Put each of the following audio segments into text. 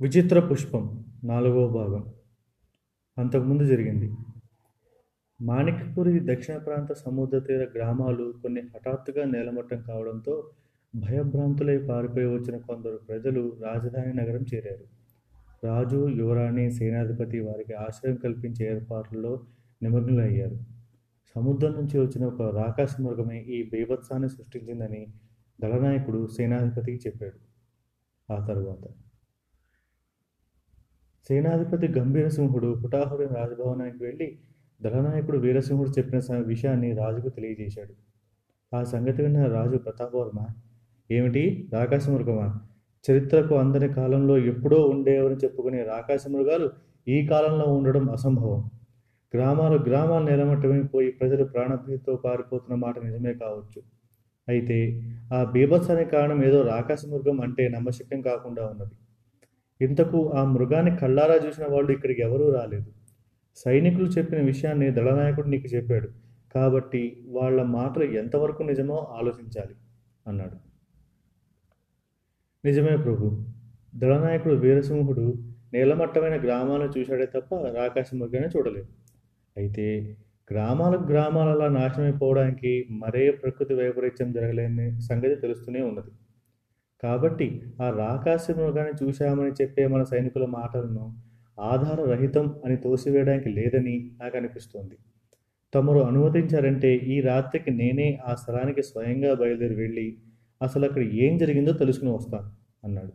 విచిత్ర పుష్పం నాలుగవ భాగం. అంతకుముందు జరిగింది. మాణిక్యపురి దక్షిణ ప్రాంత సముద్ర తీర గ్రామాలు కొన్ని హఠాత్తుగా నేలమట్టం కావడంతో భయభ్రాంతులై పారిపోయి వచ్చిన కొందరు ప్రజలు రాజధాని నగరం చేరారు. రాజు యువరాణి సేనాధిపతి వారికి ఆశ్రయం కల్పించే ఏర్పాట్లలో నిమగ్నులయ్యారు. సముద్రం నుంచి వచ్చిన ఒక రాకాశ మృగమే ఈ బీభత్సాన్ని సృష్టించిందని దళనాయకుడు సేనాధిపతికి చెప్పాడు. ఆ తరువాత సేనాధిపతి గంభీరసింహుడు హుటాహుడి రాజభవనానికి వెళ్ళి దళనాయకుడు వీరసింహుడు చెప్పిన స- విషయాన్ని రాజుకు తెలియజేశాడు. ఆ సంగతి విన్న రాజు ప్రతాపవర్మ ఏమిటి? రాకాశమృగమా? చరిత్రకు అందని కాలంలో ఎప్పుడో ఉండేవని చెప్పుకునే రాకాశమృగాలు ఈ కాలంలో ఉండడం అసంభవం. గ్రామాలు గ్రామాలు నిలమట్టమైపోయి ప్రజలు ప్రాణభీతితో పారిపోతున్న మాట నిజమే కావచ్చు. అయితే ఆ బీభత్సానికి కారణం ఏదో రాకాశమృగం అంటే నమ్మశక్యం కాకుండా ఉన్నది. ఇంతకు ఆ మృగాన్ని కళ్ళారా చూసిన వాళ్ళు ఇక్కడికి ఎవరూ రాలేదు. సైనికులు చెప్పిన విషయాన్ని దళనాయకుడు నీకు చెప్పాడు. కాబట్టి వాళ్ళ మాటలు ఎంతవరకు నిజమో ఆలోచించాలి అన్నాడు. నిజమే ప్రభు దళనాయకుడు వీరసింహుడు నేలమట్టమైన గ్రామాలను చూశాడే తప్ప రాకాశ మృగాన్ని చూడలేదు. అయితే గ్రామాలకు గ్రామాలలా నాశనమైపోవడానికి మరే ప్రకృతి వైపరీత్యం జరగలేని సంగతి తెలుస్తూనే ఉన్నది. కాబట్టి ఆ రాకాసి మృగాన్ని చూశామని చెప్పే మన సైనికుల మాటలను ఆధారరహితం అని తోసివేయడానికి లేదని నాకు అనిపిస్తోంది తమరు అనుమతించారంటే ఈ రాత్రికి నేనే ఆ స్థలానికి స్వయంగా బయలుదేరి వెళ్ళి అసలు అక్కడ ఏం జరిగిందో తెలుసుకుని వస్తాను అన్నాడు.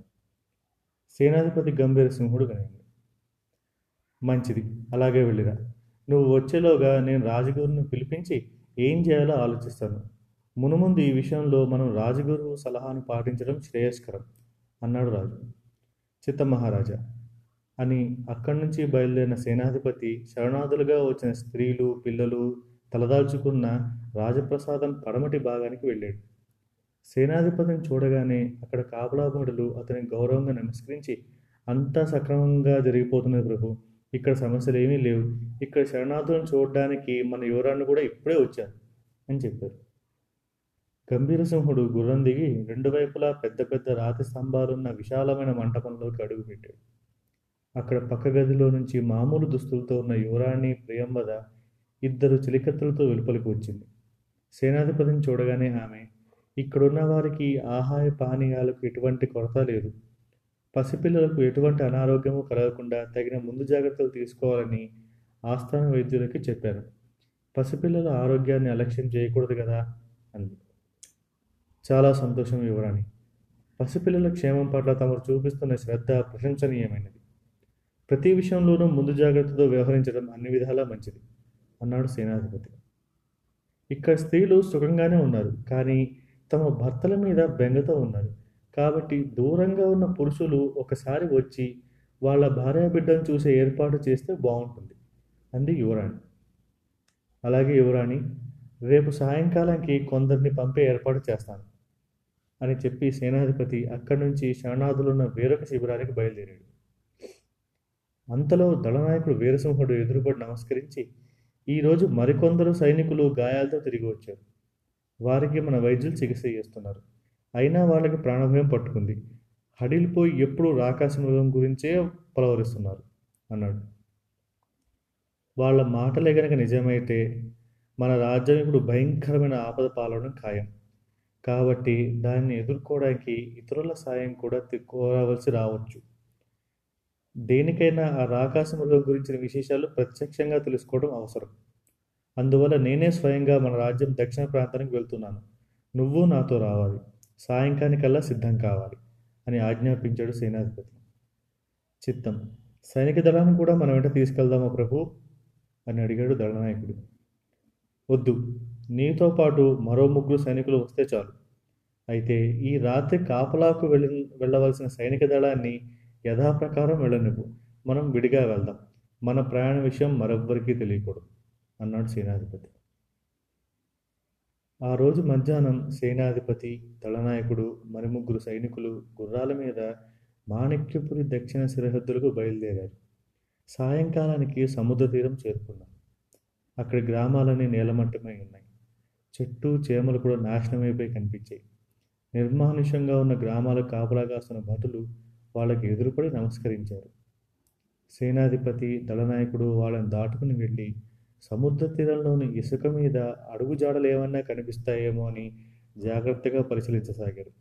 సేనాధిపతి గంభీర సింహుడు కనింది. మంచిది అలాగే వెళ్ళిరా. నువ్వు వచ్చేలోగా నేను రాజగురుని పిలిపించి ఏం చేయాలో ఆలోచిస్తాను మునుముందు ఈ విషయంలో మనం రాజగురువు సలహాను పాటించడం శ్రేయస్కరం అన్నాడు రాజు. చిత్త మహారాజా అని అక్కడి నుంచి బయలుదేరిన సేనాధిపతి శరణార్థులుగా వచ్చిన స్త్రీలు పిల్లలు తలదాల్చుకున్న రాజప్రసాదం పడమటి భాగానికి వెళ్ళాడు. సేనాధిపతిని చూడగానే అక్కడ కాపలాభటులు అతని గౌరవంగా నమస్కరించి అంతా సక్రమంగా జరిగిపోతున్నది ప్రభు ఇక్కడ సమస్యలు ఏమీ లేవు. ఇక్కడ శరణార్థులను చూడడానికి మన యువరాన్ని కూడా ఇప్పుడే వచ్చారు అని చెప్పారు. గంభీరసింహుడు గుర్రం దిగి రెండు వైపులా పెద్ద పెద్ద రాతి స్తంభాలున్న విశాలమైన మంటపంలోకి అడుగుపెట్టాడు అక్కడ పక్క గదిలో నుంచి మామూలు దుస్తులతో ఉన్న యువరాణి ప్రియంవద ఇద్దరు చిలికత్తులతో వెలుపలికి వచ్చింది. సేనాధిపతిని చూడగానే ఆమె ఇక్కడున్న వారికి ఆహార పానీయాలకు ఎటువంటి కొరత లేదు. పసిపిల్లలకు ఎటువంటి అనారోగ్యము కలగకుండా తగిన ముందు జాగ్రత్తలు తీసుకోవాలని ఆస్థాన వైద్యులకి చెప్పారు. పసిపిల్లల ఆరోగ్యాన్ని అలక్ష్యం చేయకూడదు కదా అంది. చాలా సంతోషం యువరాణి పసిపిల్లల క్షేమం పట్ల తమరు చూపిస్తున్న శ్రద్ధ ప్రశంసనీయమైనది. ప్రతి విషయంలోనూ ముందు జాగ్రత్తతో వ్యవహరించడం అన్ని విధాలా మంచిది అన్నాడు సేనాధిపతి. ఇక్కడ స్త్రీలు సుఖంగానే ఉన్నారు కానీ తమ భర్తల మీద బెంగతో ఉన్నారు. కాబట్టి దూరంగా ఉన్న పురుషులు ఒకసారి వచ్చి వాళ్ళ భార్య బిడ్డను చూసే ఏర్పాటు చేస్తే బాగుంటుంది అంది యువరాణి. అలాగే యువరాణి రేపు సాయంకాలానికి కొందరిని పంపే ఏర్పాటు చేస్తాను. అని చెప్పి సేనాధిపతి అక్కడి నుంచి శరణార్థులున్న వేరొక శిబిరానికి బయలుదేరాడు. అంతలో దళనాయకుడు వీరసింహుడు ఎదురుపడి నమస్కరించి ఈరోజు మరికొందరు సైనికులు గాయాలతో తిరిగి వచ్చారు. వారికి మన వైద్యులు చికిత్స చేస్తున్నారు. అయినా వాళ్ళకి ప్రాణభయం పట్టుకుంది. హడిలిపోయి ఎప్పుడు రాకాశ మృగం గురించే పలవరిస్తున్నారు అన్నాడు. వాళ్ళ మాటలే కనుక నిజమైతే మన రాజ్యం ఇప్పుడు భయంకరమైన ఆపద పాలవడం ఖాయం. కాబట్టి దాన్ని ఎదుర్కోవడానికి ఇతరుల సాయం కూడా కోరవలసి రావచ్చు. దేనికైనా ఆ రాకాశ మృగం గురించిన విశేషాలు ప్రత్యక్షంగా తెలుసుకోవడం అవసరం. అందువల్ల నేనే స్వయంగా మన రాజ్యం దక్షిణ ప్రాంతానికి వెళ్తున్నాను. నువ్వు నాతో రావాలి. సాయంకానికల్లా సిద్ధం కావాలి అని ఆజ్ఞాపించాడు సేనాధిపతి. చిత్తం. సైనిక దళాన్ని కూడా మనం వెంట తీసుకెళ్దామా ప్రభు? అని అడిగాడు దళనాయకుడు. వద్దు. నీతో పాటు మరో ముగ్గురు సైనికులు వస్తే చాలు. అయితే ఈ రాత్రి కాపలాకు వెళ్ళ వెళ్ళవలసిన సైనిక దళాన్ని యథాప్రకారం వెళ్ళనివ్వు. మనం విడిగా వెళ్దాం. మన ప్రయాణ విషయం మరెవ్వరికీ తెలియకూడదు అన్నాడు సేనాధిపతి. ఆ రోజు మధ్యాహ్నం సేనాధిపతి దళనాయకుడు మరి ముగ్గురు సైనికులు గుర్రాల మీద మాణిక్యపురి దక్షిణ సరిహద్దులకు బయలుదేరారు. సాయంకాలానికి సముద్ర తీరం చేరుకున్నారు. అక్కడి గ్రామాలన్నీ నేలమట్టమై ఉన్నాయి. చెట్టు చేమలు కూడా నాశనమైపోయి కనిపించాయి. నిర్మానుష్యంగా ఉన్న గ్రామాలకు కాపలా కాస్తున్న భటులు వాళ్ళకి ఎదురుపడి నమస్కరించారు. సేనాధిపతి దళనాయకుడు వాళ్ళని దాటుకుని వెళ్ళి సముద్ర తీరంలోని ఇసుక మీద అడుగుజాడలు ఏమన్నా కనిపిస్తాయేమో అని జాగ్రత్తగా పరిశీలించసాగారు.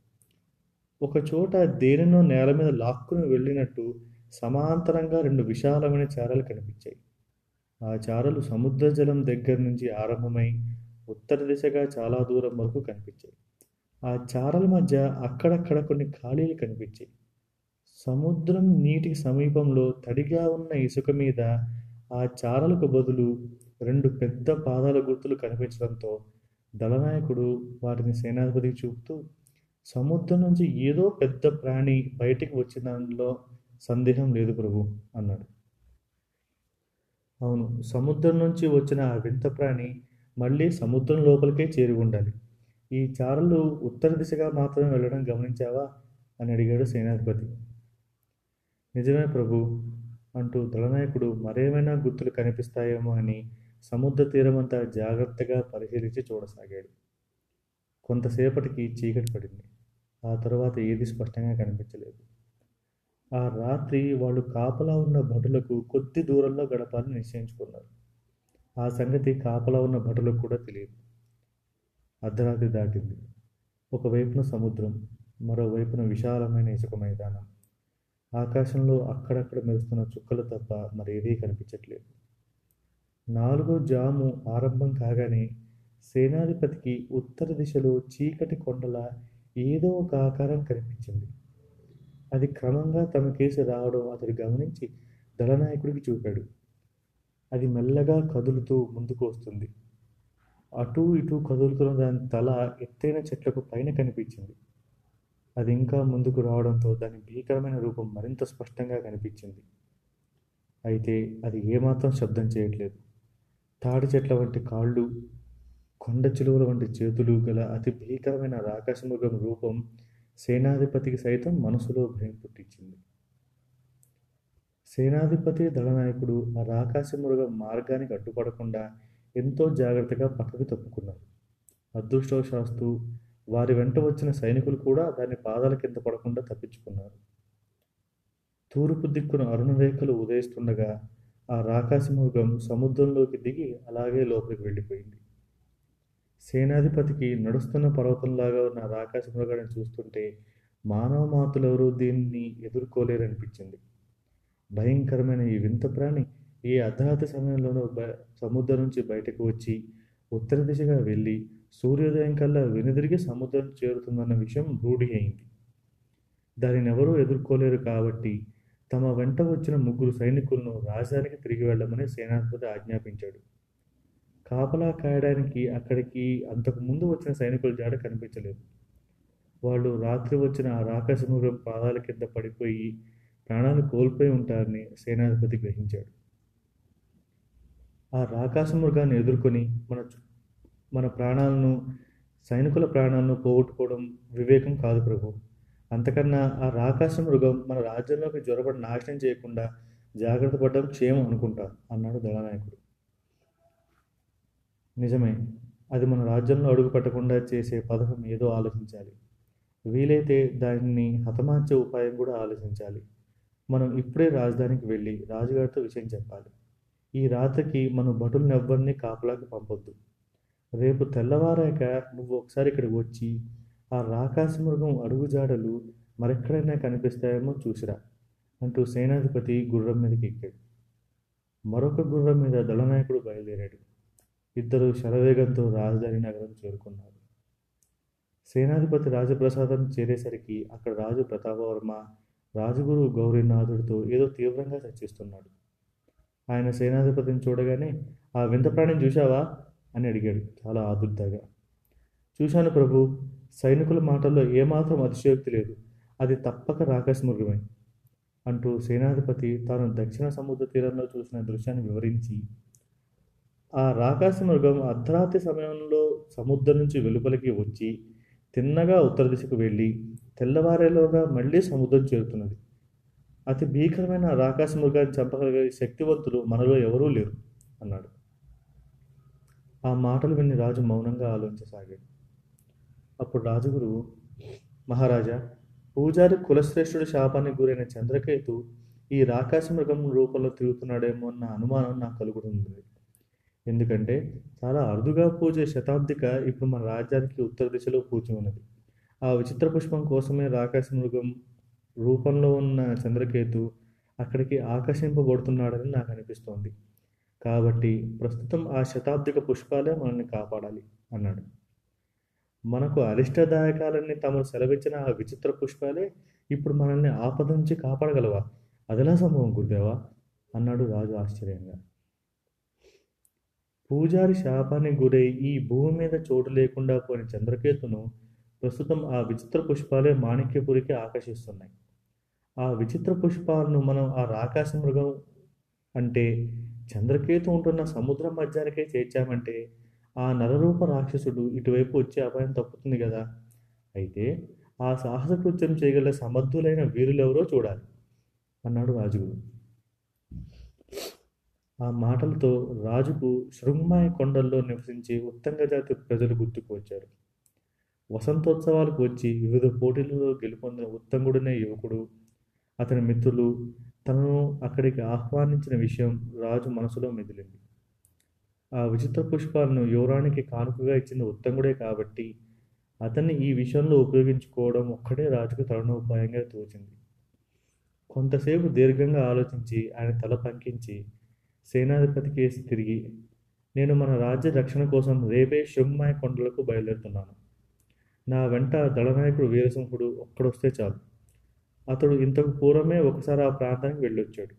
ఒక చోట దేనినో నేల మీద లాక్కుని వెళ్ళినట్టు సమాంతరంగా రెండు విశాలమైన చారలు కనిపించాయి. ఆ చారలు సముద్ర జలం దగ్గర నుంచి ఆరంభమై ఉత్తర దిశగా చాలా దూరం వరకు కనిపించాయి. ఆ చారల మధ్య అక్కడక్కడ కొన్ని ఖాళీలు కనిపించాయి. సముద్రం నీటికి సమీపంలో తడిగా ఉన్న ఇసుక మీద ఆ చారలకు బదులు రెండు పెద్ద పాదాల గుర్తులు కనిపించడంతో దళనాయకుడు వాటిని సేనాధిపతికి చూపుతూ సముద్రం నుంచి ఏదో పెద్ద ప్రాణి బయటికి వచ్చిన దానిలో సందేహం లేదు ప్రభు అన్నాడు. అవును సముద్రం నుంచి వచ్చిన ఆ వింత ప్రాణి మళ్ళీ సముద్రం లోపలికే చేరి ఉండాలి. ఈ చారలు ఉత్తర దిశగా మాత్రమే వెళ్ళడం గమనించావా? అని అడిగాడు సేనాధిపతి. నిజమే ప్రభు అంటూ దళనాయకుడు మరేమైనా గుర్తులు కనిపిస్తాయేమో అని సముద్ర తీరమంతా జాగ్రత్తగా పరిశీలించి చూడసాగాడు. కొంతసేపటికి చీకటి పడింది. ఆ తర్వాత ఏది స్పష్టంగా కనిపించలేదు. ఆ రాత్రి వాళ్ళు కాపలా ఉన్న భటులకు కొద్ది దూరంలో గడపాలని నిశ్చయించుకున్నారు. ఆ సంగతి కాపలా ఉన్న భటులకు కూడా తెలియదు. అర్ధరాత్రి దాటింది. ఒకవైపున సముద్రం మరోవైపున విశాలమైన ఇసుక మైదానం. ఆకాశంలో అక్కడక్కడ మెరుస్తున్న చుక్కలు తప్ప మరేదీ కనిపించట్లేదు. నాలుగో జాము ఆరంభం కాగానే సేనాధిపతికి ఉత్తర దిశలో చీకటి కొండల ఏదో ఒక ఆకారం కనిపించింది. అది క్రమంగా తమ కేసు రావడం అతడు గమనించి దళనాయకుడికి చూపాడు. అది మెల్లగా కదులుతూ ముందుకు వస్తుంది. అటూ ఇటూ కదులుతున్న దాని తల ఎత్తైన చెట్లకు పైన కనిపించింది. అది ఇంకా ముందుకు రావడంతో దాని భీకరమైన రూపం మరింత స్పష్టంగా కనిపించింది. అయితే అది ఏమాత్రం శబ్దం చేయట్లేదు. తాడి చెట్ల వంటి కాళ్ళు కొండ చిలువల వంటి చేతులు గల అతి భీకరమైన రాకాశమృగం రూపం సేనాధిపతికి సైతం మనసులో భయం పుట్టించింది. సేనాధిపతి దళనాయకుడు ఆ రాకాశమృగం మార్గానికి అడ్డుపడకుండా ఎంతో జాగ్రత్తగా పక్కకు తప్పుకున్నారు అదృష్టవశాస్తు వారి వెంట వచ్చిన సైనికులు కూడా దాని పాదాల కింద పడకుండా తప్పించుకున్నారు. తూర్పు దిక్కున అరుణరేఖలు ఉదయిస్తుండగా ఆ రాకాశమృగం సముద్రంలోకి దిగి అలాగే లోపలికి వెళ్ళిపోయింది. సేనాధిపతికి నడుస్తున్న పర్వతంలాగా ఉన్న రాకాశమృగాన్ని చూస్తుంటే మానవ మాతులెవరూ దీన్ని ఎదుర్కోలేరనిపించింది. భయంకరమైన ఈ వింత ప్రాణి ఈ అర్ధరాత్రి సమయంలోనూ బ సముద్రం నుంచి బయటకు వచ్చి ఉత్తర దిశగా వెళ్ళి సూర్యోదయం కల్లా వెనుదిరిగి సముద్రం చేరుతుందన్న విషయం రూఢి అయింది. దానిని ఎవరూ ఎదుర్కోలేరు కాబట్టి తమ వెంట వచ్చిన ముగ్గురు సైనికులను రాజధానికి తిరిగి వెళ్ళమని సేనాధిపతి ఆజ్ఞాపించాడు. కాపలా కాయడానికి అక్కడికి అంతకు ముందు వచ్చిన సైనికుల జాడ కనిపించలేదు. వాళ్ళు రాత్రి వచ్చిన ఆ రాకాశమృగం పాదాల కింద పడిపోయి ప్రాణాలు కోల్పోయి ఉంటారని సేనాధిపతి గ్రహించాడు. ఆ రాకాశమృగాన్ని ఎదుర్కొని మన మన ప్రాణాలను సైనికుల ప్రాణాలను పోగొట్టుకోవడం వివేకం కాదు ప్రభు. అంతకన్నా ఆ రాకాశ మృగం మన రాజ్యంలోకి జ్వరపడి నాశనం చేయకుండా జాగ్రత్త పడడం క్షేమం అనుకుంటా అన్నాడు దళనాయకుడు. నిజమే అది మన రాజ్యంలో అడుగు పెట్టకుండా చేసే పథకం ఏదో ఆలోచించాలి. వీలైతే దానిని హతమార్చే ఉపాయం కూడా ఆలోచించాలి. మనం ఇప్పుడే రాజధానికి వెళ్ళి రాజుగారితో విషయం చెప్పాలి. ఈ రాత్రికి మనం భటులను ఎవ్వరిని కాపలాకి పంపొద్దు. రేపు తెల్లవారాక నువ్వు ఒకసారి ఇక్కడికి వచ్చి ఆ రాకాశ మృగం అడుగుజాడలు మరెక్కడైనా కనిపిస్తాయేమో చూసిరా అంటూ సేనాధిపతి గుర్రం మీదకి ఎక్కాడు. మరొక గుర్రం మీద దళనాయకుడు బయలుదేరాడు. ఇద్దరు శరవేగంతో రాజధాని నగరం చేరుకున్నారు. సేనాధిపతి రాజప్రసాదం చేరేసరికి అక్కడ రాజు ప్రతాపవర్మ రాజగురు గౌరీనాథుడితో ఏదో తీవ్రంగా చర్చిస్తున్నాడు. ఆయన సేనాధిపతిని చూడగానే ఆ వింత ప్రాణిని చూశావా? అని అడిగాడు చాలా ఆదుర్దాగా. చూశాను ప్రభు సైనికుల మాటల్లో ఏమాత్రం అతిశయోక్తి లేదు. అది తప్పక రాకస్మృగమే అంటూ సేనాధిపతి తాను దక్షిణ సముద్ర తీరంలో చూసిన దృశ్యాన్ని వివరించి ఆ రాకాశ మృగం అర్ధరాత్రి సమయంలో సముద్రం నుంచి వెలుపలికి వచ్చి తిన్నగా ఉత్తర దిశకు వెళ్ళి తెల్లవారేలోగా మళ్ళీ సముద్రం చేరుతున్నది. అతి భీకరమైన రాకాశ మృగాన్ని చంపగలిగే శక్తివంతులు మనలో ఎవరూ లేరు అన్నాడు. ఆ మాటలు విని రాజు మౌనంగా ఆలోచించసాగాడు. అప్పుడు రాజుగురు మహారాజా పూజారి కులశ్రేష్ఠుడి శాపానికి గురైన చంద్రకేతు ఈ రాకాశ మృగం రూపంలో తిరుగుతున్నాడేమో అన్న అనుమానం నాకు కలుగుతుంది. ఎందుకంటే చాలా అరుదుగా పూజే శతాబ్దిక ఇప్పుడు మన రాజ్యానికి ఉత్తర దిశలో పూచి ఉన్నది. ఆ విచిత్ర పుష్పం కోసమే రాకాశ మృగం రూపంలో ఉన్న చంద్రకేతు అక్కడికి ఆకర్షింపబడుతున్నాడని నాకు అనిపిస్తోంది. కాబట్టి ప్రస్తుతం ఆ శతాబ్దిక పుష్పాలే మనల్ని కాపాడాలి అన్నాడు. మనకు అరిష్టదాయకాలన్నీ తమను సెలవిచ్చిన ఆ విచిత్ర పుష్పాలే ఇప్పుడు మనల్ని ఆపద నుంచి కాపాడగలవా? అదిలా సంభవం గురుదేవా? అన్నాడు రాజు ఆశ్చర్యంగా. పూజారి శాపానికి గురై ఈ భూమి మీద చోటు లేకుండా పోయిన చంద్రకేతును ప్రస్తుతం ఆ విచిత్ర పుష్పాలే మాణిక్యపురికి ఆకర్షిస్తున్నాయి. ఆ విచిత్ర పుష్పాలను మనం ఆ రాకాశ మృగం అంటే చంద్రకేతు ఉంటున్న సముద్రం మధ్యానికే చేర్చామంటే ఆ నరరూప రాక్షసుడు ఇటువైపు వచ్చే అపాయం తప్పుతుంది కదా. అయితే ఆ సాహస కృత్యం చేయగల సమర్థులైన వీరులెవరో చూడాలి. అన్నాడు రాజుగురు. ఆ మాటలతో రాజుకు శృంగమాయ కొండల్లో నివసించే ఉత్తంగ జాతి ప్రజలు గుర్తుకు వచ్చారు. వసంతోత్సవాలకు వచ్చి వివిధ పోటీలలో గెలుపొందిన ఉత్తంగుడనే యువకుడు అతని మిత్రులు తనను అక్కడికి ఆహ్వానించిన విషయం రాజు మనసులో మెదిలింది. ఆ విచిత్ర పుష్పాలను యువరానికి కానుకగా ఇచ్చిన ఉత్తంగుడే కాబట్టి అతన్ని ఈ విషయంలో ఉపయోగించుకోవడం ఒక్కడే రాజుకు తరుణోపాయంగా తోచింది. కొంతసేపు దీర్ఘంగా ఆలోచించి ఆయన తల పంకించి సేనాధిపతి కేసు తిరిగి నేను మన రాజ్య రక్షణ కోసం రేపే శృంగమాయ కొండలకు బయలుదేరుతున్నాను. నా వెంట దళనాయకుడు వీరసింహుడు ఒక్కడొస్తే చాలు. అతడు ఇంతకు పూర్వమే ఒకసారి ఆ ప్రాంతానికి వెళ్ళొచ్చాడు.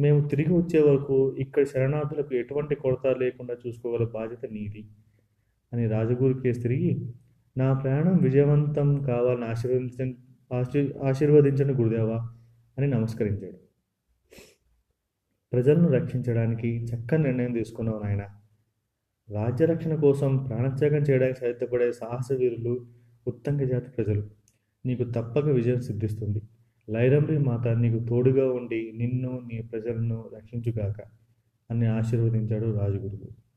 మేము తిరిగి వచ్చే వరకు ఇక్కడ శరణార్థులకు ఎటువంటి కొరత లేకుండా చూసుకోగల బాధ్యత నీది అని రాజగురు కేసు తిరిగి నా ప్రయాణం విజయవంతం కావాలని ఆశీర్వదించ ఆశీ ఆశీర్వదించండి గురుదేవా అని నమస్కరించాడు. ప్రజలను రక్షించడానికి చక్కని నిర్ణయం తీసుకున్నావు నాయన. రాజ్య రక్షణ కోసం ప్రాణత్యాగం చేయడానికి సాధ్యపడే సాహస వీరులు ఉత్తంగ జాతి ప్రజలు. నీకు తప్పక విజయం సిద్ధిస్తుంది. లైరంబి మాత నీకు తోడుగా ఉండి నిన్ను నీ ప్రజలను రక్షించుగాక అని ఆశీర్వదించాడు రాజగురువు.